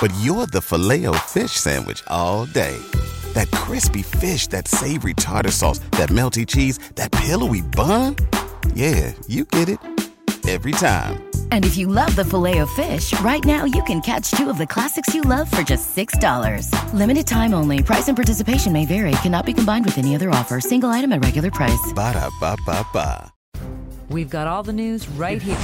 but you're the filet o fish sandwich all day. That crispy fish, that savory tartar sauce, that melty cheese, that pillowy bun. Yeah, you get it every time. And if you love the filet of fish, right now you can catch two of the classics you love for just $6. Limited time only. Price and participation may vary. Cannot be combined with any other offer. Single item at regular price. Ba da ba ba ba. We've got all the news right here.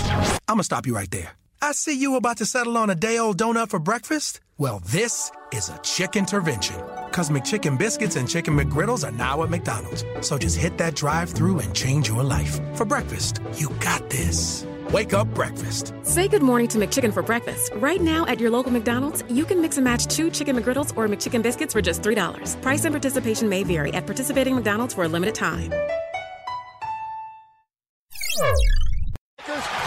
I'm gonna stop you right there. I see you about to settle on a day old donut for breakfast. Well, this is a chick intervention. Cause McChicken biscuits and chicken McGriddles are now at McDonald's. So just hit that drive through and change your life. For breakfast, you got this. Wake up breakfast. Say good morning to McChicken for breakfast. Right now at your local McDonald's, you can mix and match two chicken McGriddles or McChicken biscuits for just $3. Price and participation may vary at participating McDonald's for a limited time.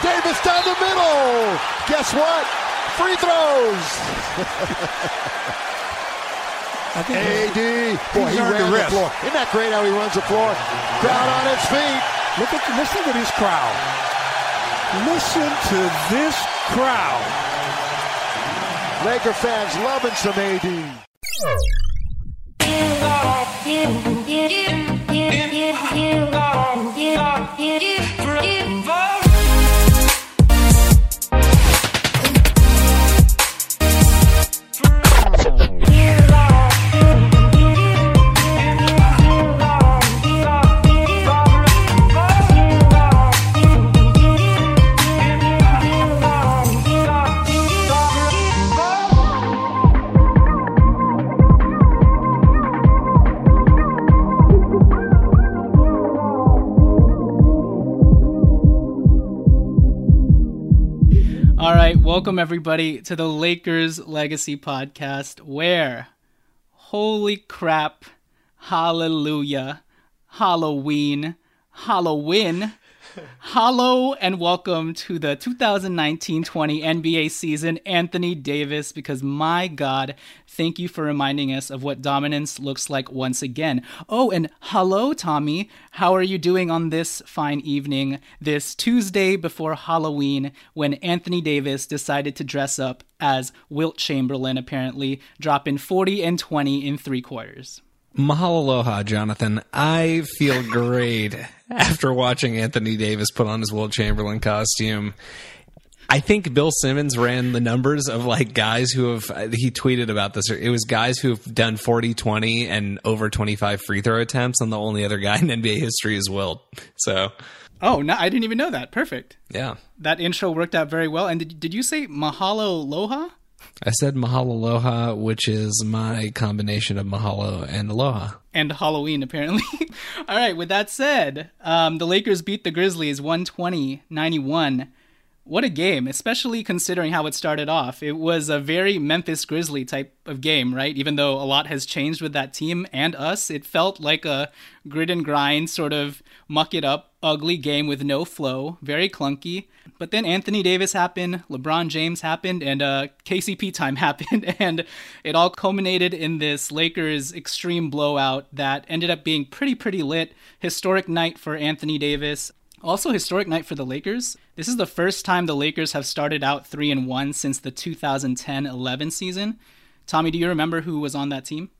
Davis down the middle. Guess what? Free throws. AD, boy, he ran the, the floor. Isn't that great how he runs the floor? Crowd on its feet. Look at listen to this crowd. Listen to this crowd. Laker fans loving some AD. Welcome everybody to the Lakers Legacy Podcast, where, holy crap, hallelujah, Halloween, Halloween Hello and welcome to the 2019-20 NBA season, Anthony Davis, because my God, thank you for reminding us of what dominance looks like once again. Oh, and hello, Tommy. How are you doing on this fine evening, this Tuesday before Halloween, when Anthony Davis decided to dress up as Wilt Chamberlain, apparently, dropping 40 and 20 in three quarters? Mahalo aloha, Jonathan. I feel great after watching Anthony Davis put on his Wilt Chamberlain costume. I think Bill Simmons ran the numbers of like guys who have, he tweeted about this. It was guys who have done 40 20 and over 25 free throw attempts, and the only other guy in NBA history is Wilt. So. Oh, no, I didn't even know that. Perfect. Yeah. That intro worked out very well. And did, did you say mahalo aloha? I said mahalo aloha, which is my combination of mahalo and aloha. And Halloween, apparently. All right, with that said, um, the Lakers beat the Grizzlies 120 91 what a game, especially considering how it started off. It was a very Memphis Grizzly type of game, right? Even though a lot has changed with that team and us, it felt like a grit and grind sort of muck it up, ugly game with no flow, very clunky. But then Anthony Davis happened, LeBron James happened, and uh, KCP time happened, and it all culminated in this Lakers extreme blowout that ended up being pretty, pretty lit. Historic night for Anthony Davis. Also, historic night for the Lakers. This is the first time the Lakers have started out 3 and 1 since the 2010-11 season. Tommy, do you remember who was on that team?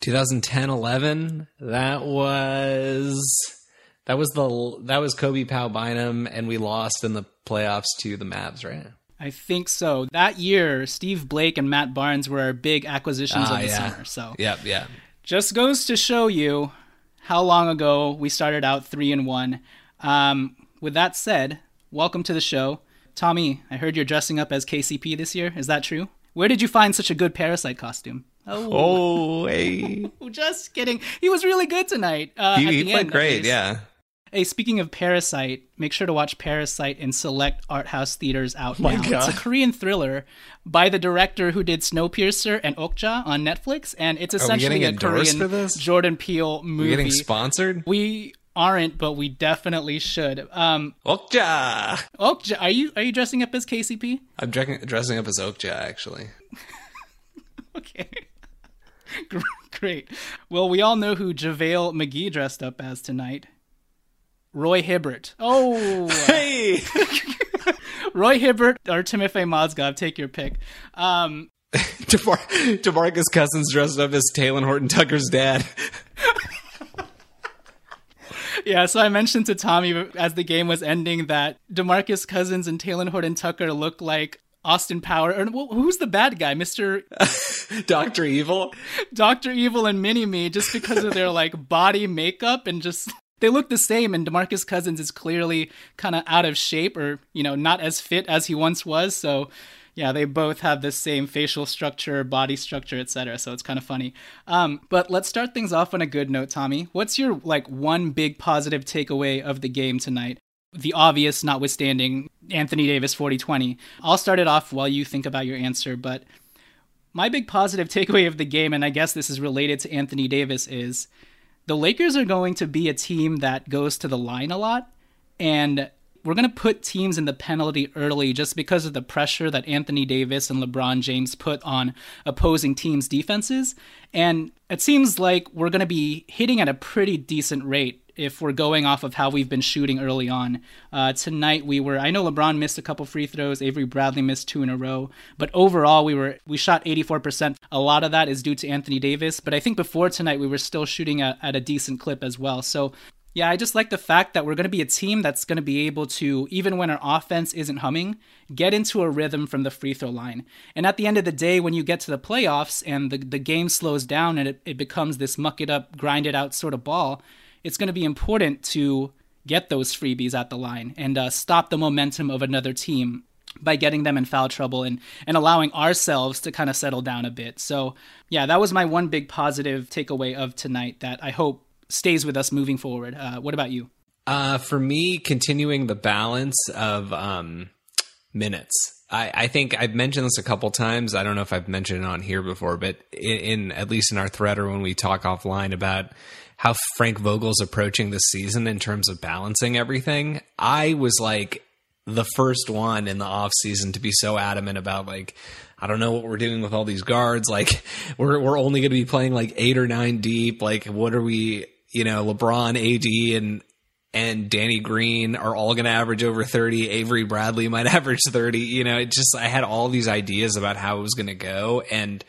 2010-11? That was That was the that was Kobe Pau Bynum, and we lost in the playoffs to the Mavs, right? I think so. That year, Steve Blake and Matt Barnes were our big acquisitions Ah, of the yeah. summer. So Yep, yeah. just goes to show you how long ago we started out three and one. Um, with that said, welcome to the show, Tommy. I heard you're dressing up as KCP this year. Is that true? Where did you find such a good parasite costume? Oh, hey. just kidding. He was really good tonight. Uh, he he played end, great, yeah. Hey, speaking of Parasite, make sure to watch Parasite in select art house theaters out now. It's a Korean thriller by the director who did Snowpiercer and Okja on Netflix, and it's essentially a Korean? Jordan Peele movie. We're getting sponsored. We aren't, but we definitely should. Um, Okja. Okja, are you are you dressing up as KCP? I'm dressing, dressing up as Okja actually. Okay. Great. Well, we all know who JaVale McGee dressed up as tonight. Roy Hibbert. Oh. Hey. Roy Hibbert or Timofey Mozgov, take your pick. Um, Demar- Demarcus Cousins dressed up as Talen Horton Tucker's dad. yeah, so I mentioned to Tommy as the game was ending that Demarcus Cousins and Talen Horton Tucker look like Austin Power. Or who's the bad guy? Mr. Doctor Evil. Dr. Evil and Mini Me, just because of their like body makeup and just they look the same. And Demarcus Cousins is clearly kind of out of shape or, you know, not as fit as he once was. So, yeah, they both have the same facial structure, body structure, etc. So it's kind of funny. Um, but let's start things off on a good note, Tommy. What's your like one big positive takeaway of the game tonight? The obvious notwithstanding, Anthony Davis 40-20. I'll start it off while you think about your answer, but my big positive takeaway of the game, and I guess this is related to Anthony Davis, is the Lakers are going to be a team that goes to the line a lot. And we're going to put teams in the penalty early just because of the pressure that Anthony Davis and LeBron James put on opposing teams' defenses. And it seems like we're going to be hitting at a pretty decent rate if we're going off of how we've been shooting early on. Uh, tonight we were I know LeBron missed a couple free throws, Avery Bradley missed two in a row, but overall we were we shot 84%. A lot of that is due to Anthony Davis, but I think before tonight we were still shooting at, at a decent clip as well. So yeah, I just like the fact that we're going to be a team that's going to be able to, even when our offense isn't humming, get into a rhythm from the free throw line. And at the end of the day, when you get to the playoffs and the, the game slows down and it, it becomes this muck it up, grind it out sort of ball, it's going to be important to get those freebies at the line and uh, stop the momentum of another team by getting them in foul trouble and, and allowing ourselves to kind of settle down a bit. So, yeah, that was my one big positive takeaway of tonight that I hope stays with us moving forward. Uh, what about you? Uh, for me, continuing the balance of um, minutes. I, I think I've mentioned this a couple times. I don't know if I've mentioned it on here before, but in, in at least in our thread or when we talk offline about how Frank Vogel's approaching this season in terms of balancing everything, I was like the first one in the off season to be so adamant about like I don't know what we're doing with all these guards. Like we're we're only going to be playing like eight or nine deep. Like what are we? You know, LeBron, AD, and and Danny Green are all going to average over 30. Avery Bradley might average 30. You know, it just, I had all these ideas about how it was going to go. And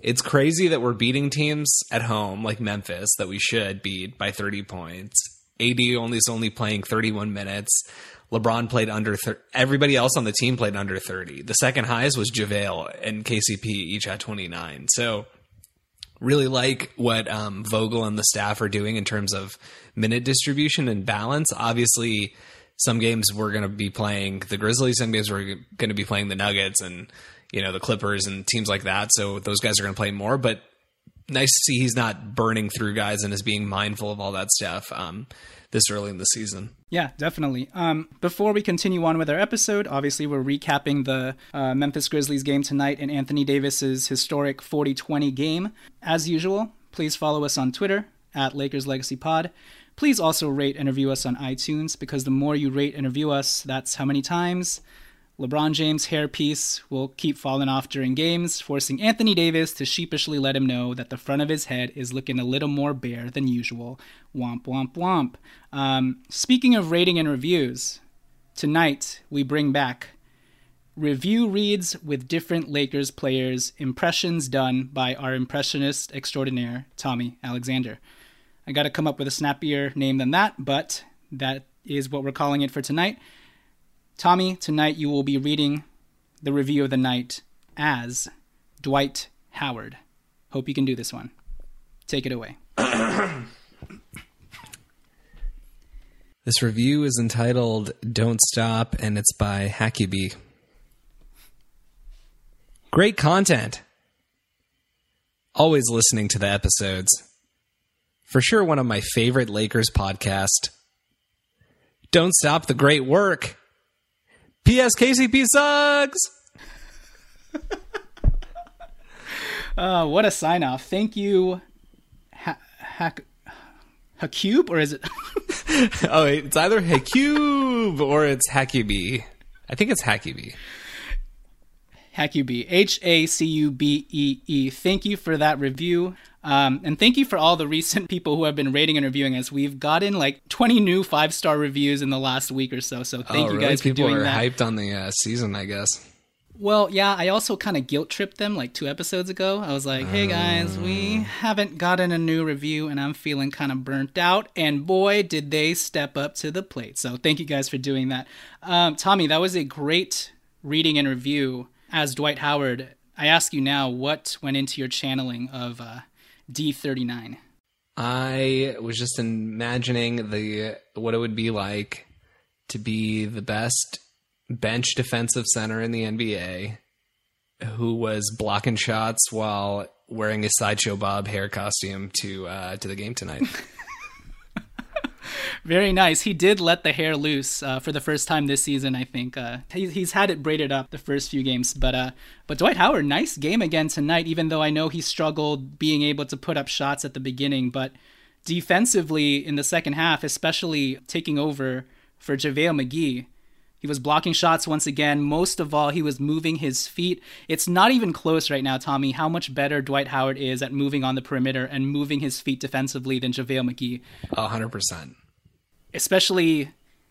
it's crazy that we're beating teams at home like Memphis that we should beat by 30 points. AD only is only playing 31 minutes. LeBron played under 30. Everybody else on the team played under 30. The second highest was JaVale and KCP each had 29. So, really like what um, Vogel and the staff are doing in terms of minute distribution and balance. Obviously, some games we're going to be playing the Grizzlies, some games we're going to be playing the Nuggets and you know the Clippers and teams like that. So those guys are going to play more, but nice to see he's not burning through guys and is being mindful of all that stuff um, this early in the season. Yeah, definitely. Um, before we continue on with our episode, obviously we're recapping the uh, Memphis Grizzlies game tonight and Anthony Davis's historic 40-20 game. As usual, please follow us on Twitter at Lakers Legacy Pod. Please also rate and review us on iTunes because the more you rate and review us, that's how many times LeBron James' hairpiece will keep falling off during games, forcing Anthony Davis to sheepishly let him know that the front of his head is looking a little more bare than usual. Womp, womp, womp. Um, speaking of rating and reviews, tonight we bring back review reads with different Lakers players, impressions done by our impressionist extraordinaire, Tommy Alexander. I got to come up with a snappier name than that, but that is what we're calling it for tonight. Tommy, tonight you will be reading the review of the night as Dwight Howard. Hope you can do this one. Take it away. this review is entitled Don't Stop, and it's by Hacubee. Great content. Always listening to the episodes. For sure, one of my favorite Lakers podcast. Don't stop the great work. P.S. KCP sucks. uh, what a sign off. Thank you, ha- hack. Hakube, or is it? oh, it's either Hakube or it's Hacubee. I think it's Hacubee. Hacubee. H A C U B E E. Thank you for that review. Um, and thank you for all the recent people who have been rating and reviewing us. We've gotten like 20 new five star reviews in the last week or so. So thank oh, you really? guys people for doing are that. hyped on the uh, season, I guess. Well, yeah, I also kind of guilt tripped them like two episodes ago. I was like, hey guys, we haven't gotten a new review and I'm feeling kind of burnt out. And boy, did they step up to the plate. So thank you guys for doing that. Um, Tommy, that was a great reading and review as Dwight Howard. I ask you now, what went into your channeling of uh, D39? I was just imagining the what it would be like to be the best bench defensive center in the NBA who was blocking shots while wearing a sideshow Bob hair costume to uh, to the game tonight. Very nice. He did let the hair loose uh, for the first time this season. I think uh, he, he's had it braided up the first few games, but uh, but Dwight Howard, nice game again tonight. Even though I know he struggled being able to put up shots at the beginning, but defensively in the second half, especially taking over for JaVale McGee, he was blocking shots once again. Most of all, he was moving his feet. It's not even close right now, Tommy, how much better Dwight Howard is at moving on the perimeter and moving his feet defensively than JaVale McGee. hundred percent especially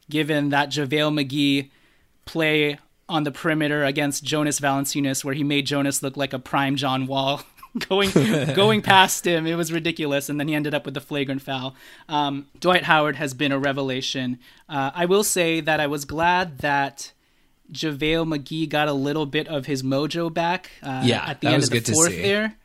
given that JaVale McGee play on the perimeter against Jonas Valanciunas, where he made Jonas look like a prime John Wall. going going past him, it was ridiculous, and then he ended up with the flagrant foul. Um, Dwight Howard has been a revelation. Uh, I will say that I was glad that JaVale McGee got a little bit of his mojo back. Uh, yeah, at the end of the fourth there.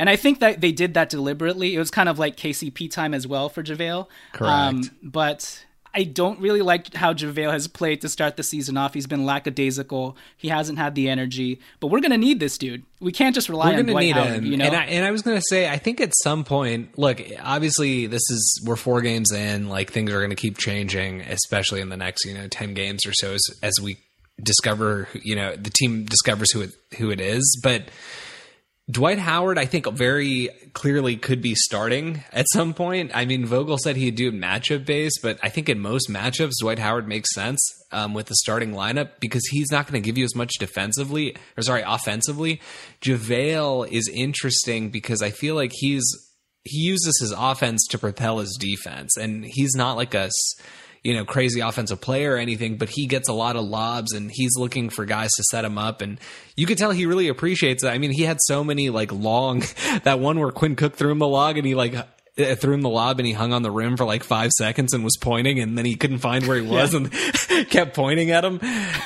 And I think that they did that deliberately. It was kind of like KCP time as well for JaVale. Correct. Um, but I don't really like how JaVale has played to start the season off. He's been lackadaisical. He hasn't had the energy. But we're going to need this dude. We can't just rely we're on Dwight need Howard, him. you know? And I, and I was going to say, I think at some point, look, obviously this is, we're four games in, like things are going to keep changing, especially in the next, you know, 10 games or so as, as we discover, you know, the team discovers who it, who it is. But, Dwight Howard, I think, very clearly could be starting at some point. I mean, Vogel said he'd do matchup based, but I think in most matchups, Dwight Howard makes sense um, with the starting lineup because he's not going to give you as much defensively, or sorry, offensively. JaVale is interesting because I feel like he's he uses his offense to propel his defense, and he's not like a you know, crazy offensive player or anything, but he gets a lot of lobs and he's looking for guys to set him up. And you could tell he really appreciates it. I mean, he had so many like long, that one where Quinn Cook threw him the log and he like threw him the lob and he hung on the rim for like five seconds and was pointing and then he couldn't find where he was yeah. and kept pointing at him.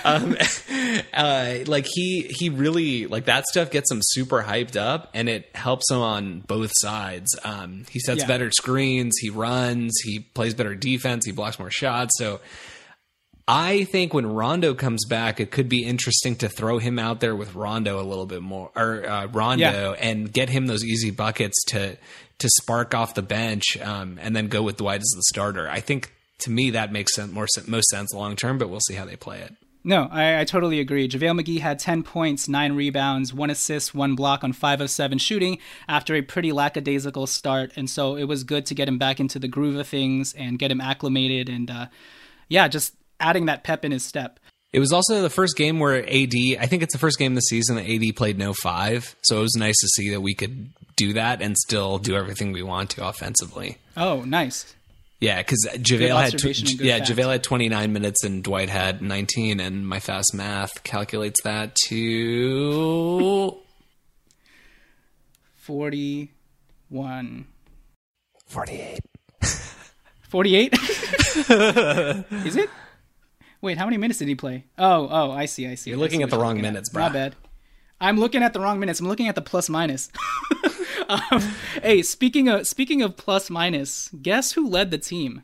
Um, uh, like he, he really like that stuff gets him super hyped up and it helps him on both sides. Um, he sets yeah. better screens, he runs, he plays better defense, he blocks more shots. So I think when Rondo comes back, it could be interesting to throw him out there with Rondo a little bit more, or uh, Rondo, yeah. and get him those easy buckets to to spark off the bench, um, and then go with Dwight as the starter. I think to me that makes sense, more most sense long term, but we'll see how they play it. No, I, I, totally agree. JaVale McGee had 10 points, 9 rebounds, 1 assist, 1 block on 5 of 7 shooting after a pretty lackadaisical start. And so it was good to get him back into the groove of things and get him acclimated and, uh, yeah, just adding that pep in his step. It was also the first game where AD, I think it's the first game this season that AD played no five. So it was nice to see that we could do that and still do everything we want to offensively. Oh, nice. Yeah, because JaVale had tw- yeah fact. JaVale had 29 minutes and Dwight had 19, and my fast math calculates that to 41. 48. 48? Is it? Wait, how many minutes did he play? Oh, oh, I see, I see. You're looking see at the wrong minutes, at. bro. My bad. I'm looking at the wrong minutes. I'm looking at the plus minus. um, hey, speaking of speaking of plus minus, guess who led the team?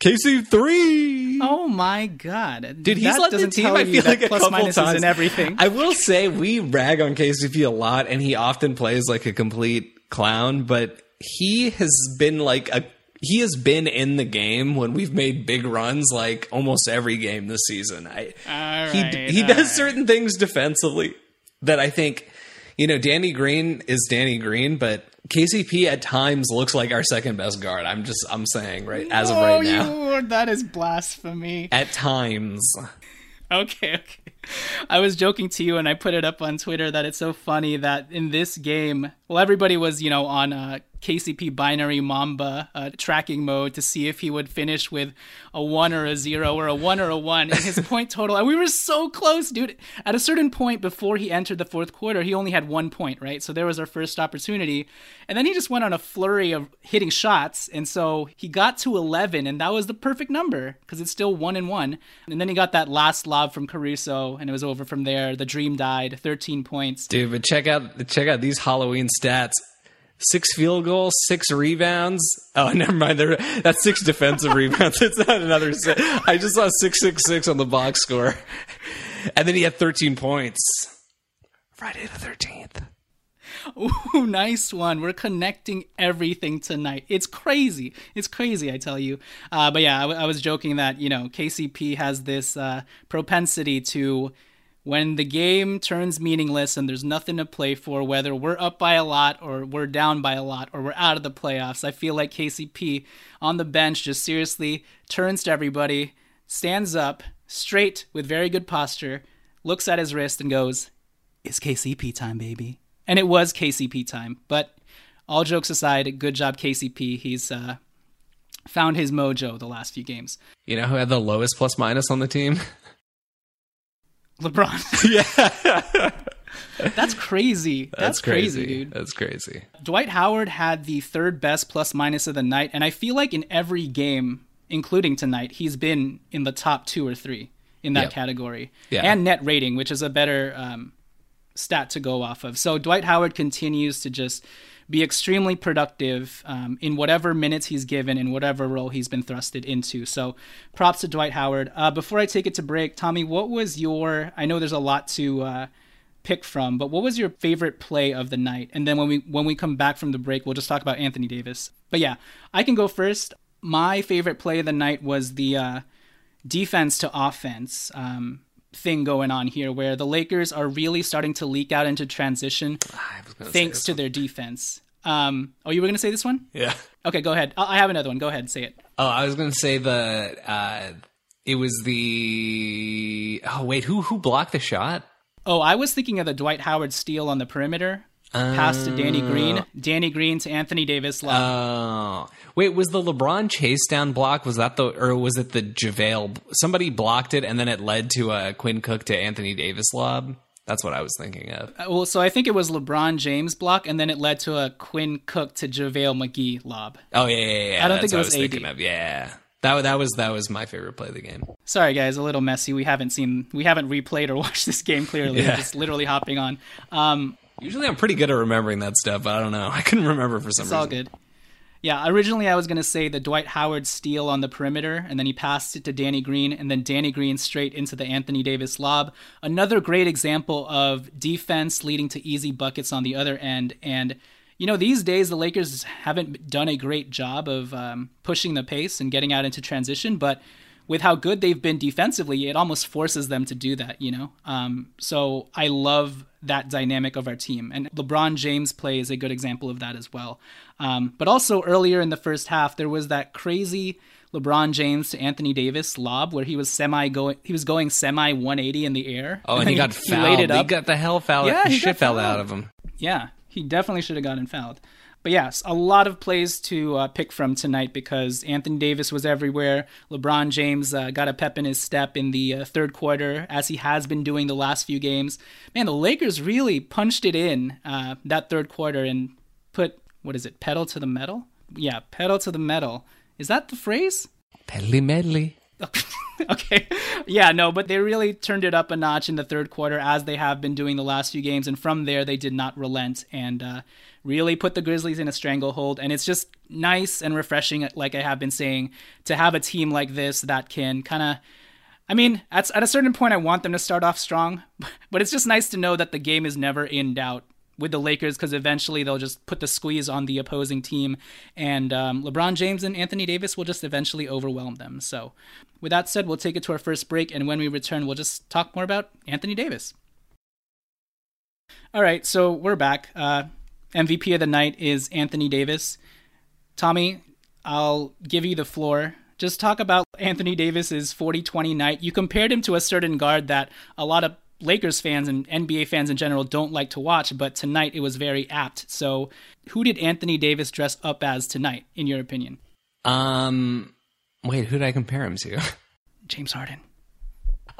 KC three. Oh my god, Dude, he's that led the team. I feel that like a couple minus times. is in everything. I will say we rag on KCP a lot, and he often plays like a complete clown. But he has been like a he has been in the game when we've made big runs, like almost every game this season. I All he he all does right. certain things defensively that I think you know. Danny Green is Danny Green, but KCP at times looks like our second best guard. I'm just I'm saying right as of right now. you, that is blasphemy. At times. Okay, okay. I was joking to you and I put it up on Twitter that it's so funny that in this game, well, everybody was, you know, on uh, KCP binary Mamba uh, tracking mode to see if he would finish with a one or a zero or a one or a one. in his point total, and we were so close, dude. At a certain point before he entered the fourth quarter, he only had one point, right? So there was our first opportunity. And then he just went on a flurry of hitting shots. And so he got to 11, and that was the perfect number because it's still one and one. And then he got that last lob from Caruso, and it was over from there. The dream died, 13 points. Dude, but check out check out these Halloween stats. Six field goals, six rebounds. Oh, never mind. There, that's six defensive rebounds. It's not another. Six. I just saw six six six on the box score, and then he had thirteen points. Friday the thirteenth. Ooh, nice one. We're connecting everything tonight. It's crazy. It's crazy, I tell you. Uh, but yeah, I, w- I was joking that, you know, KCP has this uh, propensity to, when the game turns meaningless and there's nothing to play for, whether we're up by a lot or we're down by a lot or we're out of the playoffs, I feel like KCP on the bench just seriously turns to everybody, stands up straight with very good posture, looks at his wrist and goes, It's KCP time, baby and it was KCP time. But all jokes aside, good job KCP. He's uh, found his mojo the last few games. You know who had the lowest plus minus on the team? LeBron. yeah, That's crazy. That's, that's crazy, crazy, dude. That's crazy. Dwight Howard had the third best plus minus of the night, and I feel like in every game, including tonight, he's been in the top two or three in that Yep. category. Yeah. And net rating, which is a better um, stat to go off of. So Dwight Howard continues to just be extremely productive um, in whatever minutes he's given, in whatever role he's been thrusted into. So props to Dwight Howard. Uh, before I take it to break, Tommy, what was your? I know there's a lot to. Uh, pick from but what was your favorite play of the night and then when we when we come back from the break we'll just talk about anthony davis but yeah i can go first my favorite play of the night was the uh, defense to offense um, thing going on here where the lakers are really starting to leak out into transition thanks to their defense. Um, oh you were going to say this one? Yeah. okay go ahead. I I have another one. Go ahead say it. Oh, I was gonna say the uh it was the oh wait who who blocked the shot? oh i was thinking of the dwight howard steal on the perimeter pass to danny green danny green to anthony davis lob. Oh wait, was the LeBron chase down block? Was that the or was it the JaVale? Somebody blocked it and then it led to a Quinn Cook to Anthony Davis lob. That's what I was thinking of. Uh, Well, so I think it was LeBron James block, and then it led to a Quinn Cook to JaVale McGee lob. Oh yeah, yeah, yeah. I don't That's think it was was AD. thinking of. Yeah, that that was that was my favorite play of the game. Sorry, guys, a little messy. We haven't seen, we haven't replayed or watched this game clearly. Yeah. Just literally hopping on. Um, Usually, I'm pretty good at remembering that stuff, but I don't know. I couldn't remember for some it's reason. all good. Yeah, originally I was gonna say the Dwight Howard steal on the perimeter, and then he passed it to Danny Green, and then Danny Green straight into the Anthony Davis lob. Another great example of defense leading to easy buckets on the other end. And you know, these days the Lakers haven't done a great job of um, pushing the pace and getting out into transition, but with how good they've been defensively, it almost forces them to do that, you know? Um, so I love that dynamic of our team. And LeBron James play is a good example of that as well. Um, but also earlier in the first half, there was that crazy LeBron James to Anthony Davis lob where he was semi going, he was going semi 180 in the air. Oh, and he got he fouled. laid it He got the hell fouled. Yeah, he shit fouled. out of him. Yeah, he definitely should have gotten fouled. But yes, a lot of plays to uh, pick from tonight because Anthony Davis was everywhere. LeBron James uh, got a pep in his step in the uh, third quarter, as he has been doing the last few games. Man, the Lakers really punched it in uh, that third quarter and put, what is it, pedal to the metal? Yeah, pedal to the metal Is that the phrase? Pedly medley. okay. Yeah, no, but they really turned it up a notch in the third quarter as they have been doing the last few games. And from there, they did not relent and uh, really put the Grizzlies in a stranglehold. And it's just nice and refreshing, like I have been saying, to have a team like this that can kind of. I mean, at, at a certain point, I want them to start off strong, but it's just nice to know that the game is never in doubt with the Lakers because eventually they'll just put the squeeze on the opposing team, and um, LeBron James and Anthony Davis will just eventually overwhelm them. So, with that said, we'll take it to our first break, and when we return, we'll just talk more about Anthony Davis. All right, so we're back. Uh, MVP of the night is Anthony Davis. Tommy, I'll give you the floor. Just talk about Anthony Davis's 40-20 night. You compared him to a certain guard that a lot of Lakers fans and NBA fans in general don't like to watch, but tonight it was very apt. So, who did Anthony Davis dress up as tonight, in your opinion? Um, wait, who did I compare him to? James Harden.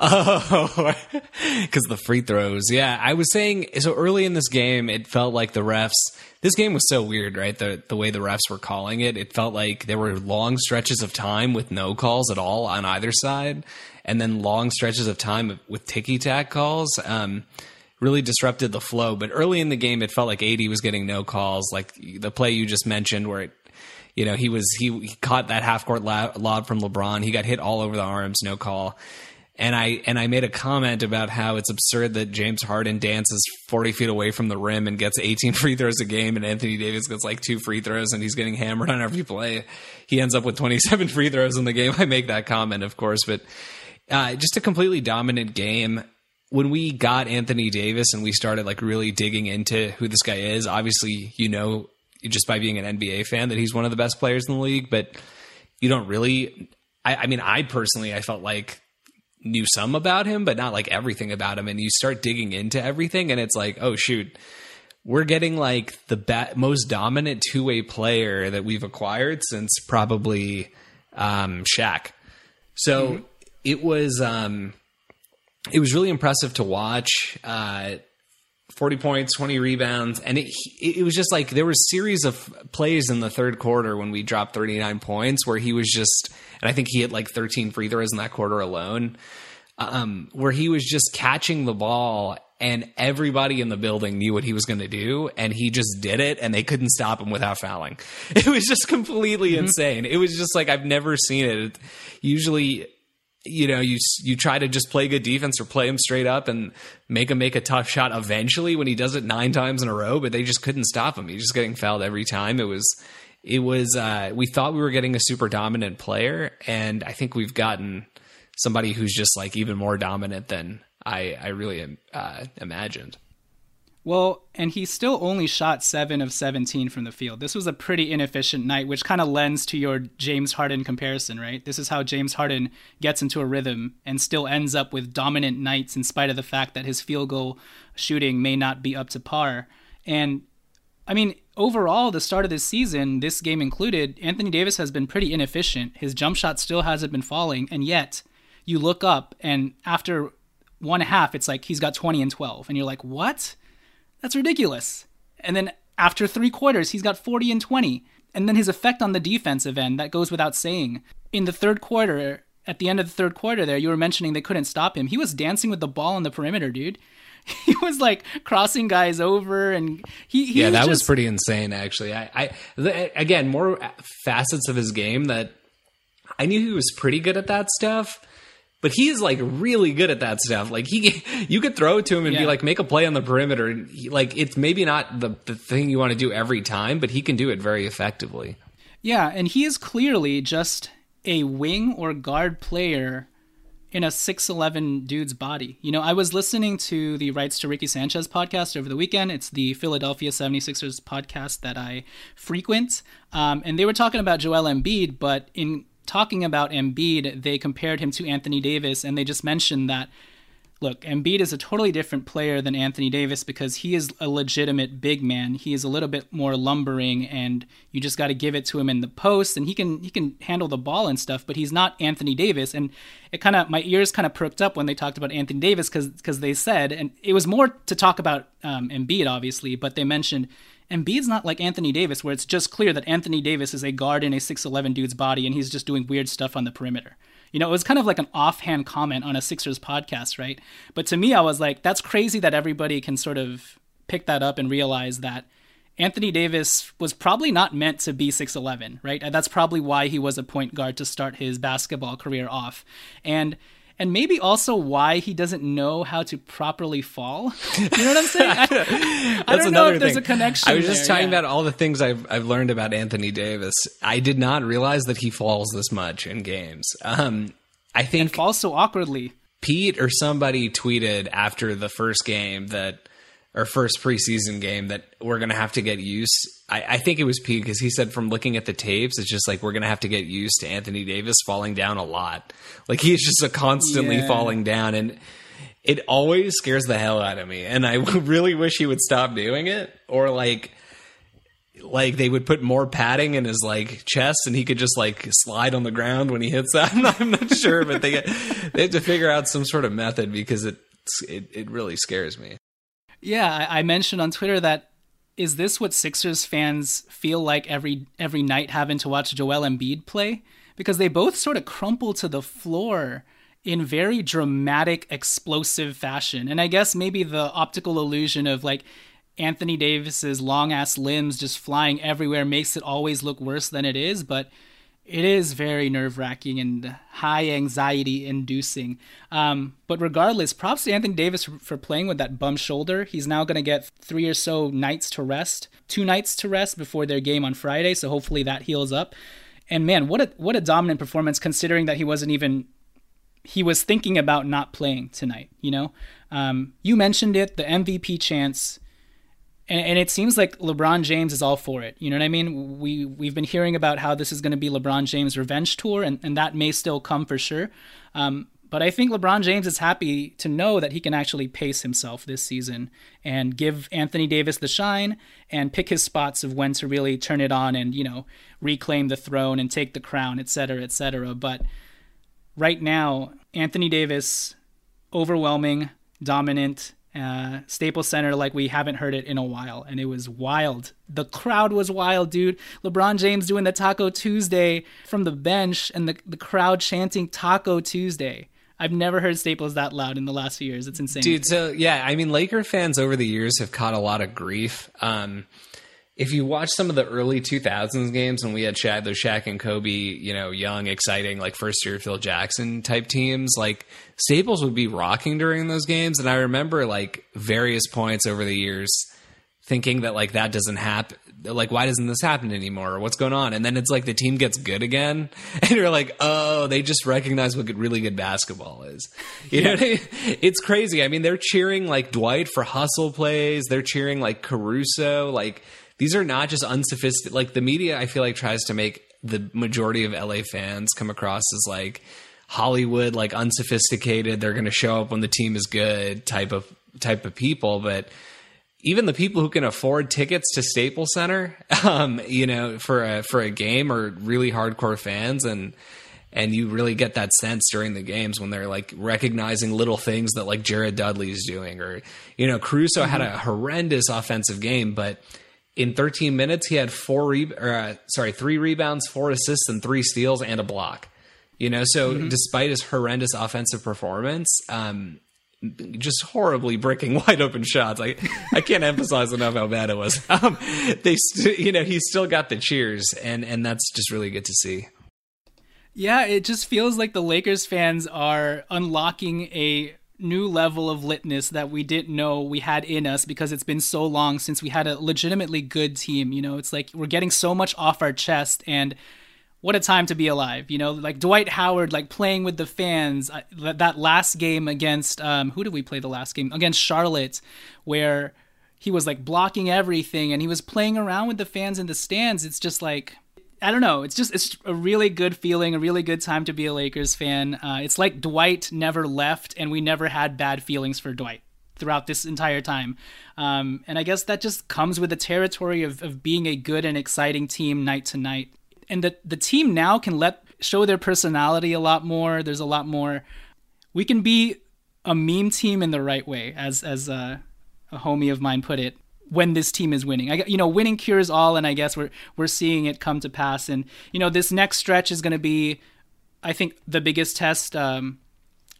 Oh, because the free throws. Yeah, I was saying so early in this game, it felt like the refs. This game was so weird, right? The the way the refs were calling it, it felt like there were long stretches of time with no calls at all on either side, and then long stretches of time with ticky tack calls. Um, really disrupted the flow. But early in the game, it felt like AD was getting no calls, like the play you just mentioned, where it, you know, he was he, he caught that half court lob from LeBron. He got hit all over the arms, no call. And I and I made a comment about how it's absurd that James Harden dances 40 feet away from the rim and gets 18 free throws a game, and Anthony Davis gets like two free throws, and he's getting hammered on every play. He ends up with 27 free throws in the game. I make that comment, of course, but uh, just a completely dominant game. When we got Anthony Davis and we started like really digging into who this guy is, obviously you know just by being an NBA fan that he's one of the best players in the league, but you don't really. I, I mean, I personally I felt like knew some about him, but not like everything about him. And you start digging into everything, and it's like, oh shoot, we're getting like the ba- most dominant two way player that we've acquired since probably um, Shaq. So. Mm-hmm it was um, it was really impressive to watch. Uh, 40 points, 20 rebounds, and it it was just like there was a series of plays in the third quarter when we dropped 39 points where he was just and I think he hit like 13 free throws in that quarter alone. Um, where he was just catching the ball and everybody in the building knew what he was going to do and he just did it and they couldn't stop him without fouling. It was just completely mm-hmm. insane. It was just like I've never seen it. Usually you know, you you try to just play good defense or play him straight up and make him make a tough shot eventually when he does it nine times in a row, but they just couldn't stop him. He's just getting fouled every time. It was it was uh, we thought we were getting a super dominant player, and I think we've gotten somebody who's just like even more dominant than I I really uh, imagined. Well, and he still only shot 7 of 17 from the field. This was a pretty inefficient night, which kind of lends to your James Harden comparison, right? This is how James Harden gets into a rhythm and still ends up with dominant nights in spite of the fact that his field goal shooting may not be up to par. And I mean, overall, the start of this season, this game included, Anthony Davis has been pretty inefficient. His jump shot still hasn't been falling, and yet you look up and after one half, it's like he's got 20 and 12, and you're like, what? That's ridiculous. And then after three quarters, he's got 40 and 20. And then his effect on the defensive end, that goes without saying. In the third quarter, at the end of the third quarter there, you were mentioning they couldn't stop him. He was dancing with the ball on the perimeter, dude. He was like crossing guys over, and he, he yeah, was that just... was pretty insane. Actually, I, I again more facets of his game that I knew he was pretty good at that stuff but he is like really good at that stuff. Like he, you could throw it to him and yeah. be like, make a play on the perimeter. And he, like, it's maybe not the, the thing you want to do every time, but he can do it very effectively. Yeah. And he is clearly just a wing or guard player in a 6'11 dude's body. You know, I was listening to the Rights to Ricky Sanchez podcast over the weekend. It's the Philadelphia 76ers podcast that I frequent. Um, and they were talking about Joel Embiid, but in talking about Embiid, they compared him to Anthony Davis, and they just mentioned that look, Embiid is a totally different player than Anthony Davis because he is a legitimate big man. He is a little bit more lumbering, and you just got to give it to him in the post, and he can he can handle the ball and stuff. But he's not Anthony Davis, and it kind of my ears kind of perked up when they talked about Anthony Davis because because they said, and it was more to talk about um, Embiid obviously, but they mentioned Embiid's not like Anthony Davis, where it's just clear that Anthony Davis is a guard in a 6'11 dude's body and he's just doing weird stuff on the perimeter. You know, it was kind of like an offhand comment on a Sixers podcast, right? But to me, I was like, that's crazy that everybody can sort of pick that up and realize that Anthony Davis was probably not meant to be 6'11, right? That's probably why he was a point guard to start his basketball career off. And and maybe also why he doesn't know how to properly fall. You know what I'm saying? I, I don't know if there's a connection. I was just there, talking yeah. about all the things I've I've learned about Anthony Davis. I did not realize that he falls this much in games. Um, I think and falls so awkwardly. Pete or somebody tweeted after the first game that or first preseason game that we're going to have to get used. I, I think it was Pete because he said from looking at the tapes, it's just like we're going to have to get used to Anthony Davis falling down a lot. Like he's just a constantly Yeah. falling down, and it always scares the hell out of me. And I really wish he would stop doing it, or like. Like they would put more padding in his like chest, and he could just like slide on the ground when he hits that. I'm not, I'm not sure, but they they have to figure out some sort of method because it it, it really scares me. Yeah, I mentioned on Twitter that is this what Sixers fans feel like every every night having to watch Joel Embiid play? Because they both sort of crumple to the floor in very dramatic, explosive fashion. And I guess maybe the optical illusion of like Anthony Davis's long ass limbs just flying everywhere makes it always look worse than it is, but it is very nerve wracking and high anxiety inducing. Um, but regardless, props to Anthony Davis for, playing with that bum shoulder. He's now going to get three or so nights to rest, two nights to rest before their game on Friday. So hopefully that heals up. And man, what a what a dominant performance considering that he wasn't even he was thinking about not playing tonight. You know, um, you mentioned it, the MVP chance and, and it seems like LeBron James is all for it. You know what I mean? We we've been hearing about how this is going to be LeBron James' revenge tour, and, and that may still come for sure. Um, but I think LeBron James is happy to know that he can actually pace himself this season and give Anthony Davis the shine and pick his spots of when to really turn it on and you know reclaim the throne and take the crown, et cetera, et cetera. But right now, Anthony Davis, overwhelming, dominant, uh, Staples Center like we haven't heard it in a while, and it was wild. The crowd was wild, dude. LeBron James doing the Taco Tuesday from the bench, and the the crowd chanting Taco Tuesday. I've never heard Staples that loud in the last few years. It's insane, dude. So yeah, I mean, Laker fans over the years have caught a lot of grief. Um, if you watch some of the early 2000s games when we had those Shaq and Kobe, you know, young, exciting, like first year Phil Jackson type teams, like Staples would be rocking during those games. And I remember like various points over the years thinking that like that doesn't happen. Like, why doesn't this happen anymore? What's going on? And then it's like the team gets good again, and you're like, oh, they just recognize what good, really good basketball is. You know, what I mean? it's crazy. I mean, they're cheering like Dwight for hustle plays. They're cheering like Caruso. Like these are not just unsophisticated. Like the media, I feel like tries to make the majority of LA fans come across as like Hollywood, like unsophisticated. They're going to show up when the team is good type of type of people, but even the people who can afford tickets to Staples Center, um, you know, for a for a game are really hardcore fans and and you really get that sense during the games when they're like recognizing little things that like Jared Dudley's doing or you know, Caruso mm-hmm. had a horrendous offensive game, but in 13 minutes he had four re- or, uh, sorry, three rebounds, four assists and three steals and a block. You know, so mm-hmm. despite his horrendous offensive performance, um, just horribly bricking wide open shots. I I can't emphasize enough how bad it was. Um, they, st- you know, he still got the cheers, and and that's just really good to see. Yeah, it just feels like the Lakers fans are unlocking a new level of litness that we didn't know we had in us because it's been so long since we had a legitimately good team. You know, it's like we're getting so much off our chest and what a time to be alive you know? Like dwight howard like playing with the fans that last game against um, who did we play the last game? Against charlotte where he was like blocking everything and he was playing around with the fans in the stands. It's just like i don't know it's just it's a really good feeling a really good time to be a lakers fan uh, it's like dwight never left and we never had bad feelings for dwight throughout this entire time. Um, and I guess that just comes with the territory of, of being a good and exciting team night to night and the the team now can let show their personality a lot more. There's a lot more. We can be a meme team in the right way, as as a, a homie of mine put it. When this team is winning. I, you know, winning cures all, and I guess we're we're seeing it come to pass. And you know, this next stretch is going to be, I think, the biggest test um,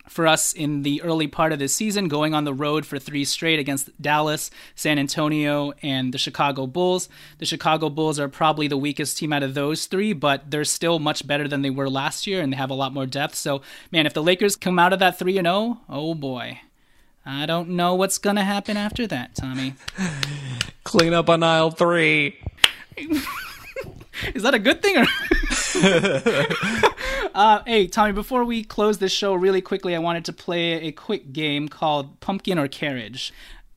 for us in the early part of this season, going on the road for three straight against Dallas, San Antonio, and the Chicago Bulls. The Chicago Bulls are probably the weakest team out of those three, but they're still much better than they were last year, and they have a lot more depth. So, man, if the Lakers come out of that three and zero, oh, oh boy. I don't know what's going to happen after that, Tommy. Clean up on aisle three. Is that a good thing? Or uh, hey, Tommy, before we close this show really quickly, I wanted to play a quick game called Pumpkin or Carriage.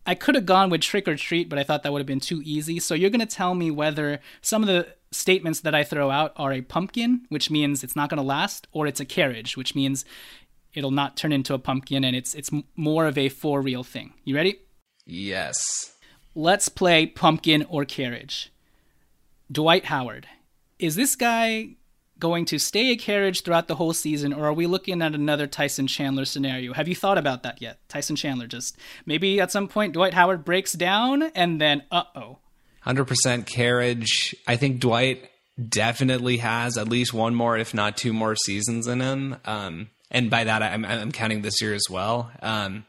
I could have gone with Trick or Treat, but I thought that would have been too easy. So you're going to tell me whether some of the statements that I throw out are a pumpkin, which means it's not going to last, or it's a carriage, which means it'll not turn into a pumpkin and it's it's more of a for real thing. You ready? Yes. Let's play pumpkin or carriage. Dwight Howard. Is this guy going to stay a carriage throughout the whole season or are we looking at another Tyson Chandler scenario? Have you thought about that yet? Tyson Chandler just maybe at some point Dwight Howard breaks down and then uh-oh. 100% carriage. I think Dwight definitely has at least one more if not two more seasons in him. Um, and by that I'm, I'm counting this year as well. Um,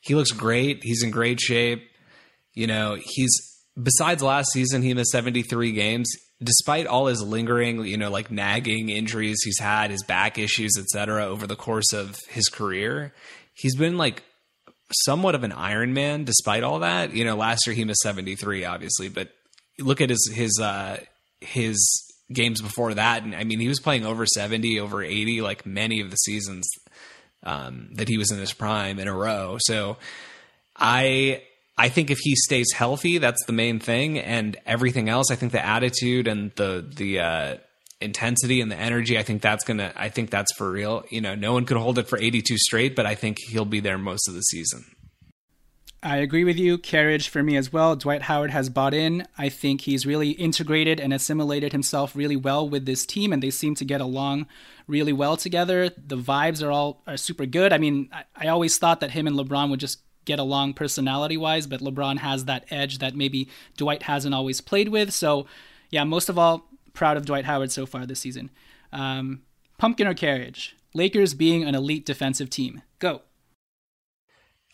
he looks great. He's in great shape. You know, he's besides last season, he missed 73 games. Despite all his lingering, you know, like nagging injuries he's had, his back issues, etc., over the course of his career, he's been like somewhat of an Iron Man. Despite all that, you know, last year he missed 73, obviously, but look at his his uh, his games before that, and I mean, he was playing over 70, over 80, like many of the seasons um, that he was in his prime in a row. So I I think if he stays healthy, that's the main thing, and everything else. I think the attitude and the the uh, intensity and the energy. I think that's gonna. I think that's for real. You know, no one could hold it for 82 straight, but I think he'll be there most of the season. I agree with you. Carriage for me as well. Dwight Howard has bought in. I think he's really integrated and assimilated himself really well with this team, and they seem to get along really well together. The vibes are all are super good. I mean, I, I always thought that him and LeBron would just get along personality wise, but LeBron has that edge that maybe Dwight hasn't always played with. So, yeah, most of all, proud of Dwight Howard so far this season. Um, pumpkin or carriage? Lakers being an elite defensive team. Go.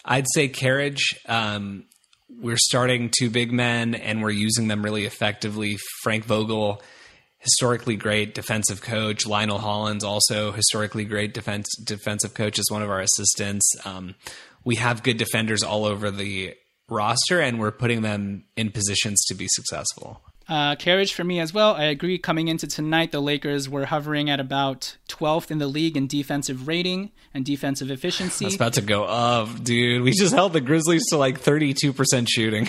I'd say carriage. Um, we're starting two big men and we're using them really effectively. Frank Vogel, historically great defensive coach. Lionel Hollins, also historically great defense defensive coach, is one of our assistants. Um, we have good defenders all over the roster, and we're putting them in positions to be successful. Uh, carriage for me as well. I agree. Coming into tonight, the Lakers were hovering at about 12th in the league in defensive rating and defensive efficiency. That's about to go up, dude. We just held the Grizzlies to like 32% shooting.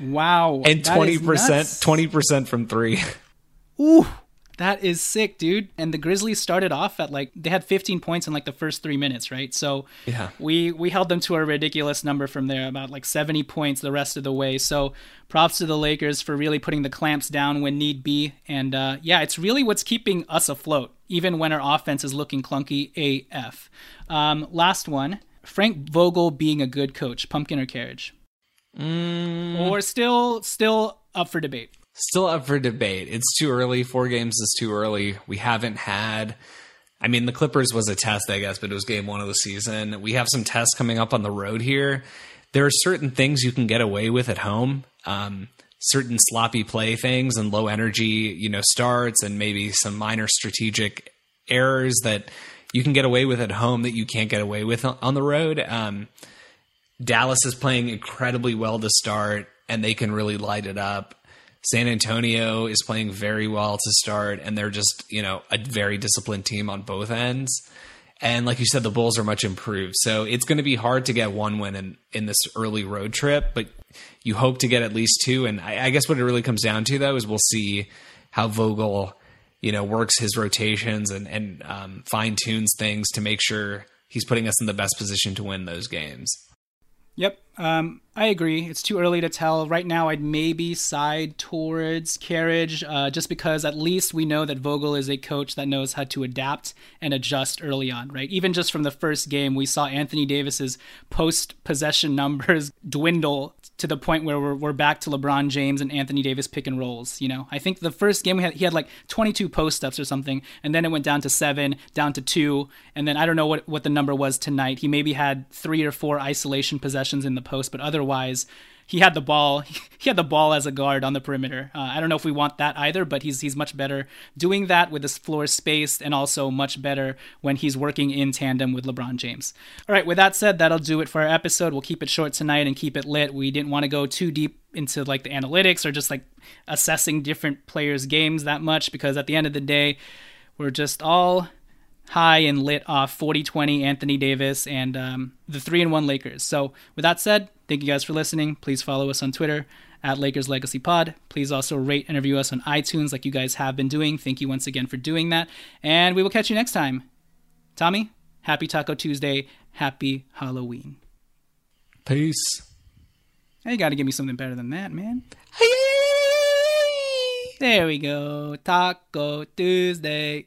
Wow. and 20%, 20% from three. Ooh, that is sick, dude. And the Grizzlies started off at like they had 15 points in like the first three minutes, right? So yeah, we we held them to a ridiculous number from there, about like 70 points the rest of the way. So props to the Lakers for really putting the clamps down when need be. And uh, yeah, it's really what's keeping us afloat, even when our offense is looking clunky AF. Um, last one, Frank Vogel being a good coach, pumpkin or carriage, mm. or still still up for debate. Still up for debate. It's too early. Four games is too early. We haven't had. I mean, the Clippers was a test, I guess, but it was game one of the season. We have some tests coming up on the road here. There are certain things you can get away with at home. Um, certain sloppy play things and low energy, you know, starts and maybe some minor strategic errors that you can get away with at home that you can't get away with on the road. Um, Dallas is playing incredibly well to start, and they can really light it up. San Antonio is playing very well to start, and they're just, you know, a very disciplined team on both ends. And like you said, the Bulls are much improved. So it's going to be hard to get one win in, in this early road trip, but you hope to get at least two. And I, I guess what it really comes down to, though, is we'll see how Vogel, you know, works his rotations and, and um, fine tunes things to make sure he's putting us in the best position to win those games. Yep, Um, I agree. It's too early to tell. Right now, I'd maybe side towards Carriage, uh, just because at least we know that Vogel is a coach that knows how to adapt and adjust early on, right? Even just from the first game, we saw Anthony Davis's post possession numbers dwindle to the point where we're, we're back to LeBron James and Anthony Davis pick and rolls. You know, I think the first game we had, he had like 22 post ups or something, and then it went down to seven, down to two, and then I don't know what, what the number was tonight. He maybe had three or four isolation possessions in the post, but otherwise, he had the ball. He had the ball as a guard on the perimeter. Uh, I don't know if we want that either, but he's he's much better doing that with his floor spaced, and also much better when he's working in tandem with LeBron James. All right, with that said, that'll do it for our episode. We'll keep it short tonight and keep it lit. We didn't want to go too deep into like the analytics or just like assessing different players' games that much because at the end of the day, we're just all high and lit off 40-20 Anthony Davis and um, the three and one Lakers. So with that said, thank you guys for listening. Please follow us on Twitter at Lakers Legacy Pod. Please also rate and review us on iTunes like you guys have been doing. Thank you once again for doing that. And we will catch you next time. Tommy, happy Taco Tuesday. Happy Halloween. Peace. Hey, you got to give me something better than that, man. There we go. Taco Tuesday.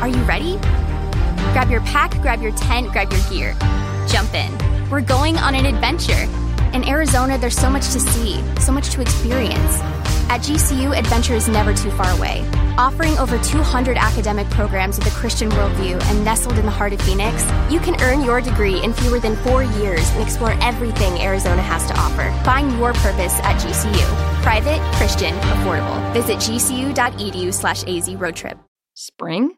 Are you ready? Grab your pack, grab your tent, grab your gear. Jump in. We're going on an adventure. In Arizona, there's so much to see, so much to experience. At GCU, adventure is never too far away. Offering over 200 academic programs with a Christian worldview and nestled in the heart of Phoenix, you can earn your degree in fewer than four years and explore everything Arizona has to offer. Find your purpose at GCU. Private, Christian, affordable. Visit gcu.edu slash az road trip. Spring?